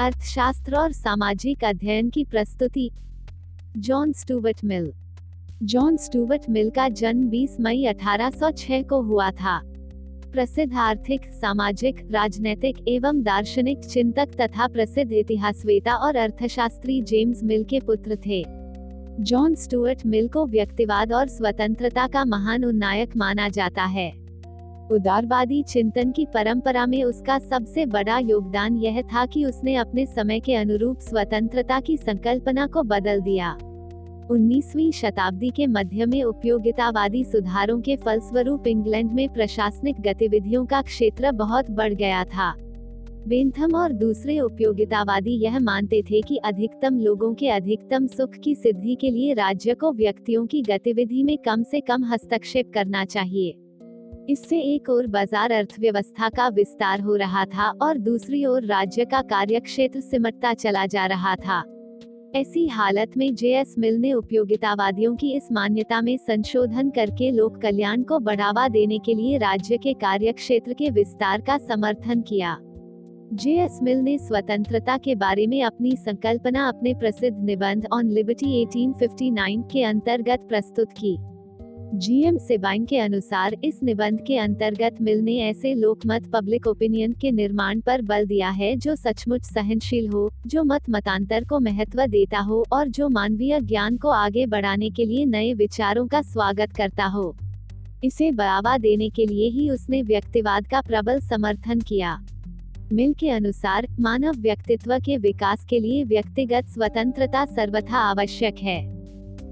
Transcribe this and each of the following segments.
अर्थशास्त्र और सामाजिक अध्ययन की प्रस्तुति। John Stuart Mill. John Stuart Mill का जन्म 20 मई 1806 को हुआ था। प्रसिद्ध आर्थिक, सामाजिक, राजनैतिक एवं दार्शनिक चिंतक तथा प्रसिद्ध इतिहासवेता और अर्थशास्त्री जेम्स मिल के पुत्र थे। जॉन स्टुअर्ट मिल को व्यक्तिवाद और स्वतंत्रता का महान उन्नायक माना जाता है। उदारवादी चिंतन की परंपरा में उसका सबसे बड़ा योगदान यह था कि उसने अपने समय के अनुरूप स्वतंत्रता की संकल्पना को बदल दिया। 19वीं शताब्दी के मध्य में उपयोगितावादी सुधारों के फलस्वरूप इंग्लैंड में प्रशासनिक गतिविधियों का क्षेत्र बहुत बढ़ गया था। बेंथम और दूसरे उपयोगितावादी यह मानते थे कि अधिकतम लोगों के अधिकतम सुख की सिद्धि के लिए राज्य को व्यक्तियों की गतिविधि में कम से कम हस्तक्षेप करना चाहिए। इससे एक और बाज़ार अर्थव्यवस्था का विस्तार हो रहा था और दूसरी ओर राज्य का कार्यक्षेत्र सिमटता चला जा रहा था। ऐसी हालत में जे एस मिल ने उपयोगितावादियों की इस मान्यता में संशोधन करके लोक कल्याण को बढ़ावा देने के लिए राज्य के कार्य क्षेत्र के विस्तार का समर्थन किया। जे एस मिल ने स्वतंत्रता के बारे में अपनी संकल्पना अपने प्रसिद्ध निबंध ऑन लिबर्टी 1859 के अंतर्गत प्रस्तुत की। जीएम सेबाइन के अनुसार इस निबंध के अंतर्गत मिलने ऐसे लोकमत पब्लिक ओपिनियन के निर्माण पर बल दिया है जो सचमुच सहनशील हो, जो मत मतांतर को महत्व देता हो और जो मानवीय ज्ञान को आगे बढ़ाने के लिए नए विचारों का स्वागत करता हो। इसे बढ़ावा देने के लिए ही उसने व्यक्तिवाद का प्रबल समर्थन किया। मिल के अनुसार, मानव व्यक्तित्व के विकास के लिए व्यक्तिगत स्वतंत्रता सर्वथा आवश्यक है।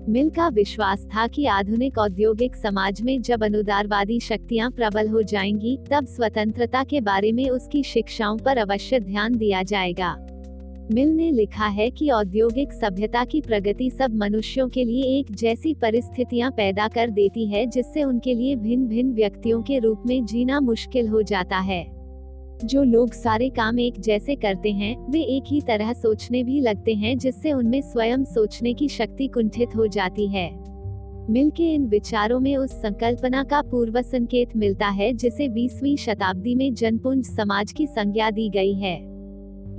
मिल का विश्वास था कि आधुनिक औद्योगिक समाज में जब अनुदारवादी शक्तियाँ प्रबल हो जाएँगी, तब स्वतंत्रता के बारे में उसकी शिक्षाओं पर अवश्य ध्यान दिया जाएगा। मिल ने लिखा है कि औद्योगिक सभ्यता की प्रगति सब मनुष्यों के लिए एक जैसी परिस्थितियाँ पैदा कर देती है जिससे उनके लिए भिन्न भिन्न व्यक्तियों के रूप में जीना मुश्किल हो जाता है। जो लोग सारे काम एक जैसे करते हैं, वे एक ही तरह सोचने भी लगते हैं जिससे उनमें स्वयं सोचने की शक्ति कुंठित हो जाती है। मिल के इन विचारों में उस संकल्पना का पूर्व संकेत मिलता है जिसे 20वीं शताब्दी में जनपुंज समाज की संज्ञा दी गई है।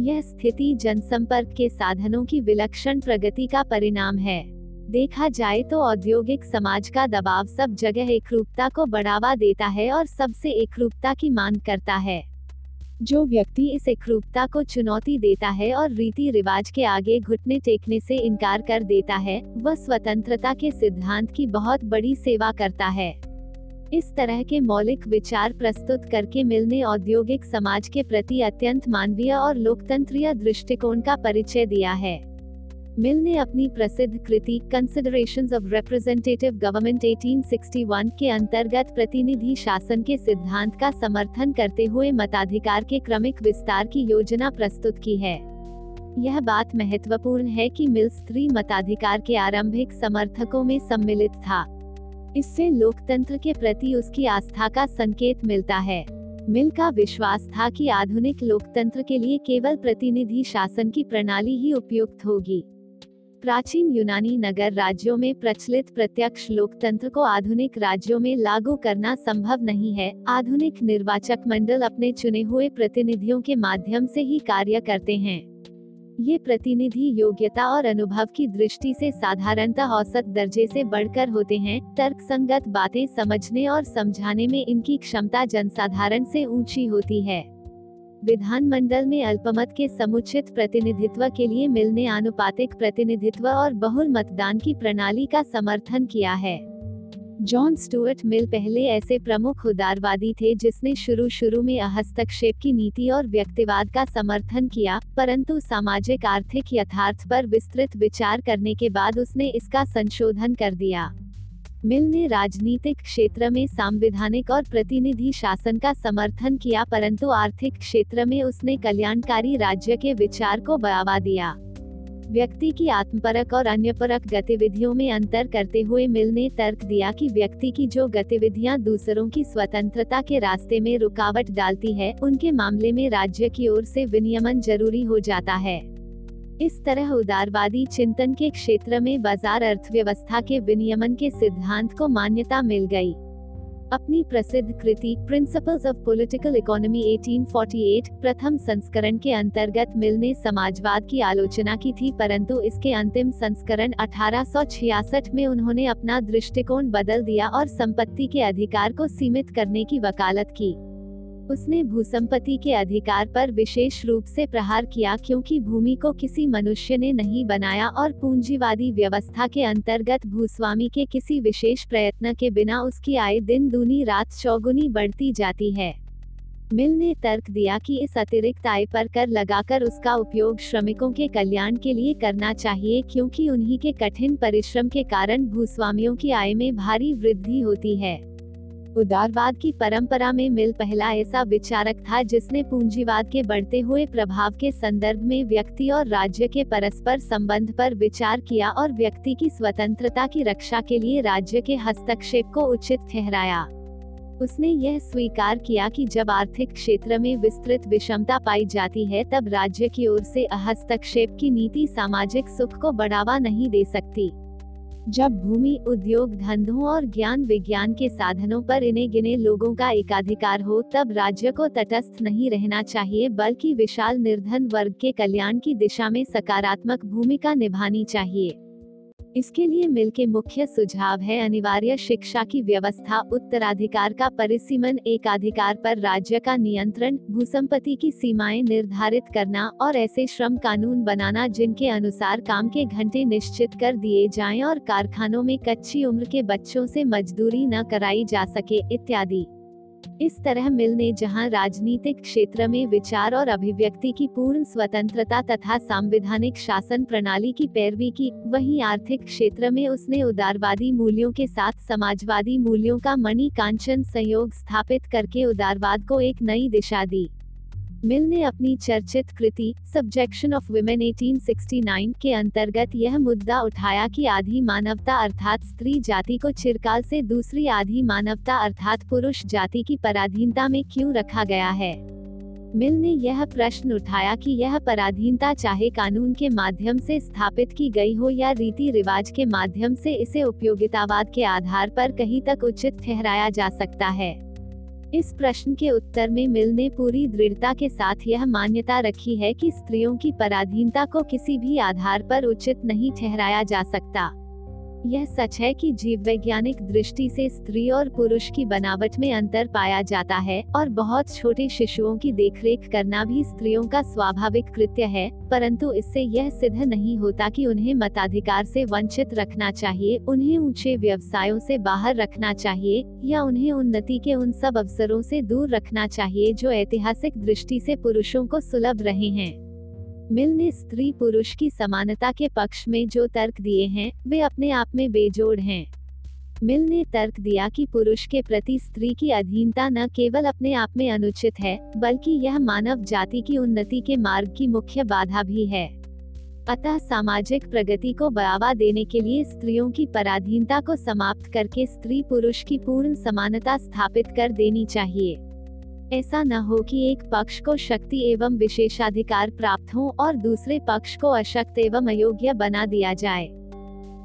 यह स्थिति जनसंपर्क के साधनों की विलक्षण प्रगति का परिणाम है। देखा जाए तो औद्योगिक समाज का दबाव सब जगह एकरूपता को बढ़ावा देता है और सबसे एकरूपता की मांग करता है। जो व्यक्ति इस एकरूपता को चुनौती देता है और रीति रिवाज के आगे घुटने टेकने से इनकार कर देता है, वह स्वतंत्रता के सिद्धांत की बहुत बड़ी सेवा करता है। इस तरह के मौलिक विचार प्रस्तुत करके मिलने औद्योगिक समाज के प्रति अत्यंत मानवीय और लोकतंत्रीय दृष्टिकोण का परिचय दिया है। मिल ने अपनी प्रसिद्ध कृति कंसिडरेशन ऑफ़ रिप्रेजेंटेटिव गवर्नमेंट 1861 के अंतर्गत प्रतिनिधि शासन के सिद्धांत का समर्थन करते हुए मताधिकार के क्रमिक विस्तार की योजना प्रस्तुत की है। यह बात महत्वपूर्ण है कि मिल स्त्री मताधिकार के आरंभिक समर्थकों में सम्मिलित था। इससे लोकतंत्र के प्रति उसकी आस्था का संकेत मिलता है। मिल का विश्वास था कि आधुनिक लोकतंत्र के लिए केवल प्रतिनिधि शासन की प्रणाली ही उपयुक्त होगी। प्राचीन यूनानी नगर राज्यों में प्रचलित प्रत्यक्ष लोकतंत्र को आधुनिक राज्यों में लागू करना संभव नहीं है। आधुनिक निर्वाचक मंडल अपने चुने हुए प्रतिनिधियों के माध्यम से ही कार्य करते हैं। ये प्रतिनिधि योग्यता और अनुभव की दृष्टि से साधारणतः औसत दर्जे से बढ़कर होते हैं। तर्क संगत बातें समझने और समझाने में इनकी क्षमता जनसाधारण से ऊँची होती है। विधानमंडल में अल्पमत के समुचित प्रतिनिधित्व के लिए मिलने आनुपातिक प्रतिनिधित्व और बहुल मतदान की प्रणाली का समर्थन किया है। जॉन स्टुअर्ट मिल पहले ऐसे प्रमुख उदारवादी थे जिसने शुरू शुरू में हस्तक्षेप की नीति और व्यक्तिवाद का समर्थन किया, परंतु सामाजिक आर्थिक यथार्थ पर विस्तृत विचार करने के बाद उसने इसका संशोधन कर दिया। मिल ने राजनीतिक क्षेत्र में संवैधानिक और प्रतिनिधि शासन का समर्थन किया परंतु आर्थिक क्षेत्र में उसने कल्याणकारी राज्य के विचार को बढ़ावा दिया। व्यक्ति की आत्मपरक और अन्य परक गतिविधियों में अंतर करते हुए मिल ने तर्क दिया कि व्यक्ति की जो गतिविधियाँ दूसरों की स्वतंत्रता के रास्ते में रुकावट डालती है, उनके मामले में राज्य की ओर से विनियमन ज़रूरी हो जाता है। इस तरह उदारवादी चिंतन के क्षेत्र में बाज़ार अर्थव्यवस्था के विनियमन के सिद्धांत को मान्यता मिल गई। अपनी प्रसिद्ध कृति प्रिंसिपल्स ऑफ़ पॉलिटिकल इकोनॉमी 1848 प्रथम संस्करण के अंतर्गत मिल ने समाजवाद की आलोचना की थी, परंतु इसके अंतिम संस्करण 1866 में उन्होंने अपना दृष्टिकोण बदल दिया और संपत्ति के अधिकार को सीमित करने की वकालत की। उसने भूसंपत्ति के अधिकार पर विशेष रूप से प्रहार किया क्योंकि भूमि को किसी मनुष्य ने नहीं बनाया और पूंजीवादी व्यवस्था के अंतर्गत भूस्वामी के किसी विशेष प्रयत्न के बिना उसकी आय दिन दूनी रात चौगुनी बढ़ती जाती है। मिल ने तर्क दिया कि इस अतिरिक्त आय पर कर लगाकर उसका उपयोग श्रमिकों के कल्याण के लिए करना चाहिए क्योंकि उन्हीं के कठिन परिश्रम के कारण भूस्वामियों की आय में भारी वृद्धि होती है। उदारवाद की परंपरा में मिल पहला ऐसा विचारक था जिसने पूंजीवाद के बढ़ते हुए प्रभाव के संदर्भ में व्यक्ति और राज्य के परस्पर संबंध पर विचार किया और व्यक्ति की स्वतंत्रता की रक्षा के लिए राज्य के हस्तक्षेप को उचित ठहराया। उसने यह स्वीकार किया कि जब आर्थिक क्षेत्र में विस्तृत विषमता पाई जाती है, तब राज्य की ओर से हस्तक्षेप की नीति सामाजिक सुख को बढ़ावा नहीं दे सकती। जब भूमि, उद्योग, धंधों और ज्ञान विज्ञान के साधनों पर इन्हें गिने लोगों का एकाधिकार हो, तब राज्य को तटस्थ नहीं रहना चाहिए, बल्कि विशाल निर्धन वर्ग के कल्याण की दिशा में सकारात्मक भूमिका निभानी चाहिए। इसके लिए मिल के मुख्य सुझाव है अनिवार्य शिक्षा की व्यवस्था, उत्तराधिकार का परिसीमन, एकाधिकार पर राज्य का नियंत्रण, भूसंपत्ति की सीमाएँ निर्धारित करना और ऐसे श्रम कानून बनाना जिनके अनुसार काम के घंटे निश्चित कर दिए जाएँ और कारखानों में कच्ची उम्र के बच्चों से मजदूरी न कराई जा सके, इत्यादि। इस तरह मिल ने जहाँ राजनीतिक क्षेत्र में विचार और अभिव्यक्ति की पूर्ण स्वतंत्रता तथा संवैधानिक शासन प्रणाली की पैरवी की, वहीं आर्थिक क्षेत्र में उसने उदारवादी मूल्यों के साथ समाजवादी मूल्यों का मणि कांचन संयोग स्थापित करके उदारवाद को एक नई दिशा दी। मिल ने अपनी चर्चित कृति सब्जेक्शन ऑफ़ वुमेन 1869 के अंतर्गत यह मुद्दा उठाया कि आधी मानवता अर्थात स्त्री जाति को चिरकाल से दूसरी आधी मानवता अर्थात पुरुष जाति की पराधीनता में क्यों रखा गया है? मिल ने यह प्रश्न उठाया कि यह पराधीनता चाहे कानून के माध्यम से स्थापित की गई हो या रीति रिवाज के माध्यम से इसे उपयोगितावाद के आधार पर कहीं तक उचित ठहराया जा सकता है। इस प्रश्न के उत्तर में मिल ने पूरी दृढ़ता के साथ यह मान्यता रखी है कि स्त्रियों की पराधीनता को किसी भी आधार पर उचित नहीं ठहराया जा सकता। यह सच है कि जीव वैज्ञानिक दृष्टि से स्त्री और पुरुष की बनावट में अंतर पाया जाता है और बहुत छोटे शिशुओं की देखरेख करना भी स्त्रियों का स्वाभाविक कृत्य है, परंतु इससे यह सिद्ध नहीं होता कि उन्हें मताधिकार से वंचित रखना चाहिए, उन्हें ऊँचे व्यवसायों से बाहर रखना चाहिए, या उन्हें उन्नति के उन सब अवसरों से दूर रखना चाहिए जो ऐतिहासिक दृष्टि से पुरुषों को सुलभ रहे हैं। मिल ने स्त्री पुरुष की समानता के पक्ष में जो तर्क दिए हैं, वे अपने आप में बेजोड़ हैं। मिल ने तर्क दिया कि पुरुष के प्रति स्त्री की अधीनता न केवल अपने आप में अनुचित है, बल्कि यह मानव जाति की उन्नति के मार्ग की मुख्य बाधा भी है। अतः सामाजिक प्रगति को बढ़ावा देने के लिए स्त्रियों की पराधीनता को समाप्त करके स्त्री पुरुष की पूर्ण समानता स्थापित कर देनी चाहिए। ऐसा न हो कि एक पक्ष को शक्ति एवं विशेषाधिकार प्राप्त हो और दूसरे पक्ष को अशक्त एवं अयोग्य बना दिया जाए।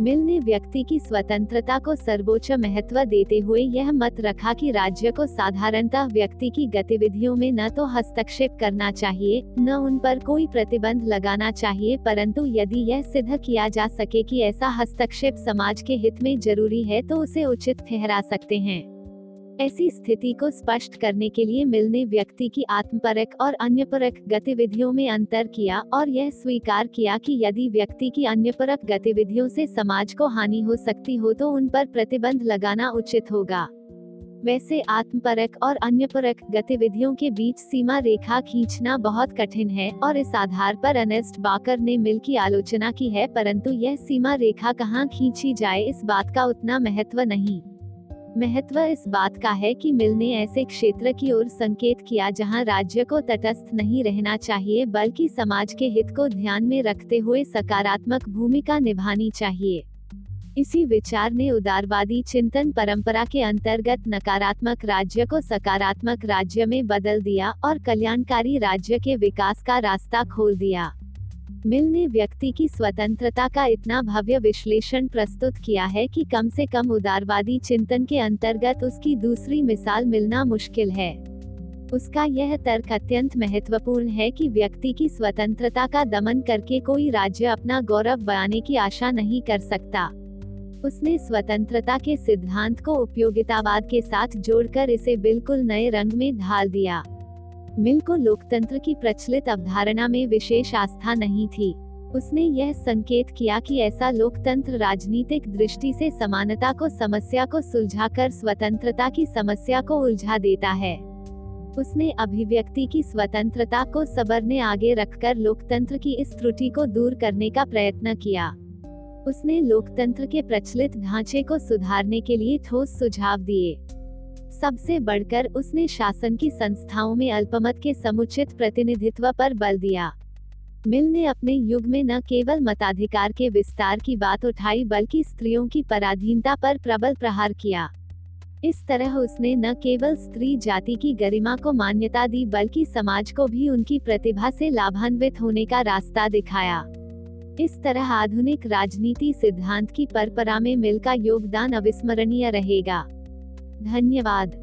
मिल ने व्यक्ति की स्वतंत्रता को सर्वोच्च महत्व देते हुए यह मत रखा कि राज्य को साधारणतः व्यक्ति की गतिविधियों में न तो हस्तक्षेप करना चाहिए, न उन पर कोई प्रतिबंध लगाना चाहिए, परंतु यदि यह सिद्ध किया जा सके कि ऐसा हस्तक्षेप समाज के हित में ज़रूरी है तो उसे उचित ठहरा सकते हैं। ऐसी स्थिति को स्पष्ट करने के लिए मिल ने व्यक्ति की आत्मपरक और अन्यपरक गतिविधियों में अंतर किया और यह स्वीकार किया कि यदि व्यक्ति की अन्यपरक गतिविधियों से समाज को हानि हो सकती हो तो उन पर प्रतिबंध लगाना उचित होगा। वैसे आत्मपरक और अन्यपरक गतिविधियों के बीच सीमा रेखा खींचना बहुत कठिन है और इस आधार पर अनेस्ट बाकर ने मिल की आलोचना की है, परंतु यह सीमा रेखा कहाँ खींची जाए इस बात का उतना महत्व नहीं। महत्व इस बात का है कि मिल ने ऐसे क्षेत्र की ओर संकेत किया जहाँ राज्य को तटस्थ नहीं रहना चाहिए, बल्कि समाज के हित को ध्यान में रखते हुए सकारात्मक भूमिका निभानी चाहिए। इसी विचार ने उदारवादी चिंतन परंपरा के अंतर्गत नकारात्मक राज्य को सकारात्मक राज्य में बदल दिया और कल्याणकारी राज्य के विकास का रास्ता खोल दिया। मिल ने व्यक्ति की स्वतंत्रता का इतना भव्य विश्लेषण प्रस्तुत किया है कि कम से कम उदारवादी चिंतन के अंतर्गत उसकी दूसरी मिसाल मिलना मुश्किल है। उसका यह तर्क अत्यंत महत्वपूर्ण है कि व्यक्ति की स्वतंत्रता का दमन करके कोई राज्य अपना गौरव बयाने की आशा नहीं कर सकता। उसने स्वतंत्रता के सिद्धांत को उपयोगितावाद के साथ जोड़कर इसे बिल्कुल नए रंग में ढाल दिया। मिल को लोकतंत्र की प्रचलित अवधारणा में विशेष आस्था नहीं थी। उसने यह संकेत किया कि ऐसा लोकतंत्र राजनीतिक दृष्टि से समानता को, समस्या को सुलझाकर स्वतंत्रता की समस्या को उलझा देता है। उसने अभिव्यक्ति की स्वतंत्रता को सबर ने आगे रखकर लोकतंत्र की इस त्रुटि को दूर करने का प्रयत्न किया। उसने लोकतंत्र के प्रचलित ढांचे को सुधारने के लिए ठोस सुझाव दिए। सबसे बढ़कर उसने शासन की संस्थाओं में अल्पमत के समुचित प्रतिनिधित्व पर बल दिया। मिल ने अपने युग में न केवल मताधिकार के विस्तार की बात उठाई, बल्कि स्त्रियों की पराधीनता पर प्रबल प्रहार किया। इस तरह उसने न केवल स्त्री जाति की गरिमा को मान्यता दी, बल्कि समाज को भी उनकी प्रतिभा से लाभान्वित होने का रास्ता दिखाया। इस तरह आधुनिक राजनीति सिद्धांत की परपरा में मिल का योगदान अविस्मरणीय रहेगा। धन्यवाद।